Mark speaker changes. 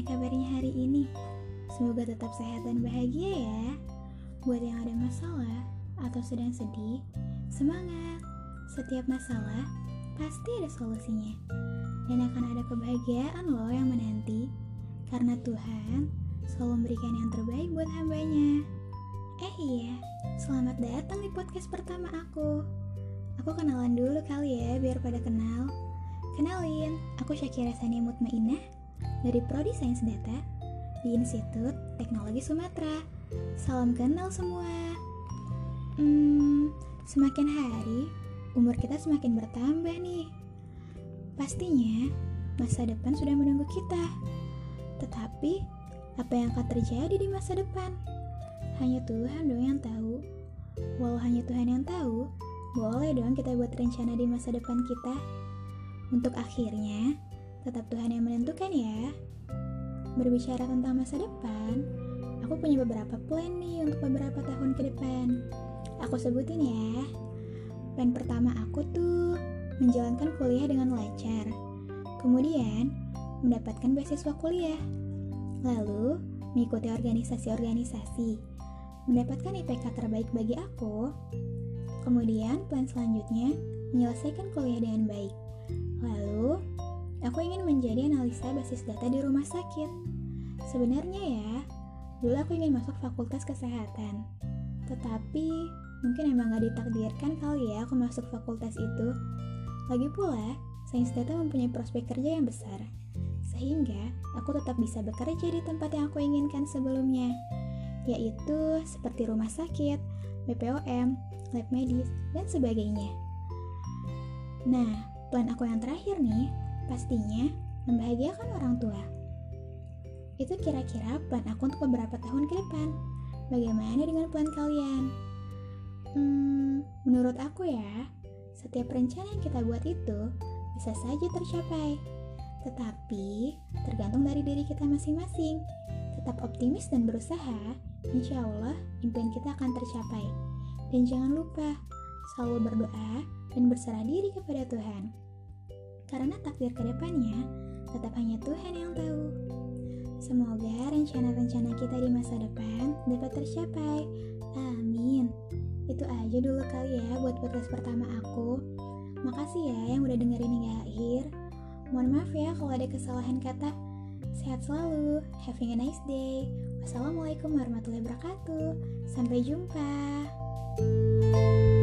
Speaker 1: gimana kabarnya hari ini? Semoga tetap sehat dan bahagia ya. Buat yang ada masalah atau sedang sedih, semangat. Setiap masalah pasti ada solusinya. Dan akan ada kebahagiaan loh yang menanti. Karena Tuhan selalu memberikan yang terbaik buat hambanya. Eh iya, selamat datang di podcast pertama aku. Aku kenalan dulu kali ya, biar pada kenal. Kenalin, aku Syakira Sani Mutmainah, dari Prodi Sains Data di Institut Teknologi Sumatera. Salam kenal semua. Hmm, semakin hari umur kita semakin bertambah nih. Pastinya masa depan sudah menunggu kita. Tetapi apa yang akan terjadi di masa depan? Hanya Tuhan dong yang tahu. Walau hanya Tuhan yang tahu, boleh dong kita buat rencana di masa depan kita. Untuk akhirnya, tetap Tuhan yang menentukan ya. Berbicara tentang masa depan, aku punya beberapa plan nih untuk beberapa tahun ke depan. Aku sebutin ya. Plan pertama aku tuh menjalankan kuliah dengan lancar. Kemudian, mendapatkan beasiswa kuliah. Lalu, mengikuti organisasi-organisasi. Mendapatkan IPK terbaik bagi aku. Kemudian, plan selanjutnya menyelesaikan kuliah dengan baik. Lalu, Aku ingin menjadi analisa basis data di rumah sakit. Sebenarnya ya, dulu aku ingin masuk fakultas kesehatan. Tetapi, mungkin emang gak ditakdirkan kali ya aku masuk fakultas itu. Lagi pula, sains data mempunyai prospek kerja yang besar. Sehingga, aku tetap bisa bekerja di tempat yang aku inginkan sebelumnya. Yaitu seperti rumah sakit, BPOM, lab medis, dan sebagainya. Nah, plan aku yang terakhir nih Pastinya membahagiakan orang tua. Itu kira-kira plan aku untuk beberapa tahun ke depan. Bagaimana dengan plan kalian? Hmm, menurut aku ya, setiap rencana yang kita buat itu bisa saja tercapai. Tetapi, tergantung dari diri kita masing-masing. Tetap optimis dan berusaha, insya Allah impian kita akan tercapai. Dan jangan lupa, selalu berdoa dan berserah diri kepada Tuhan karena takdir ke depannya tetap hanya Tuhan yang tahu. Semoga rencana-rencana kita di masa depan dapat tercapai. Amin. Itu aja dulu kali ya buat podcast pertama aku. Makasih ya yang udah dengerin hingga akhir. Mohon maaf ya kalau ada kesalahan kata. Sehat selalu. Having a nice day. Wassalamualaikum warahmatullahi wabarakatuh. Sampai jumpa. thank you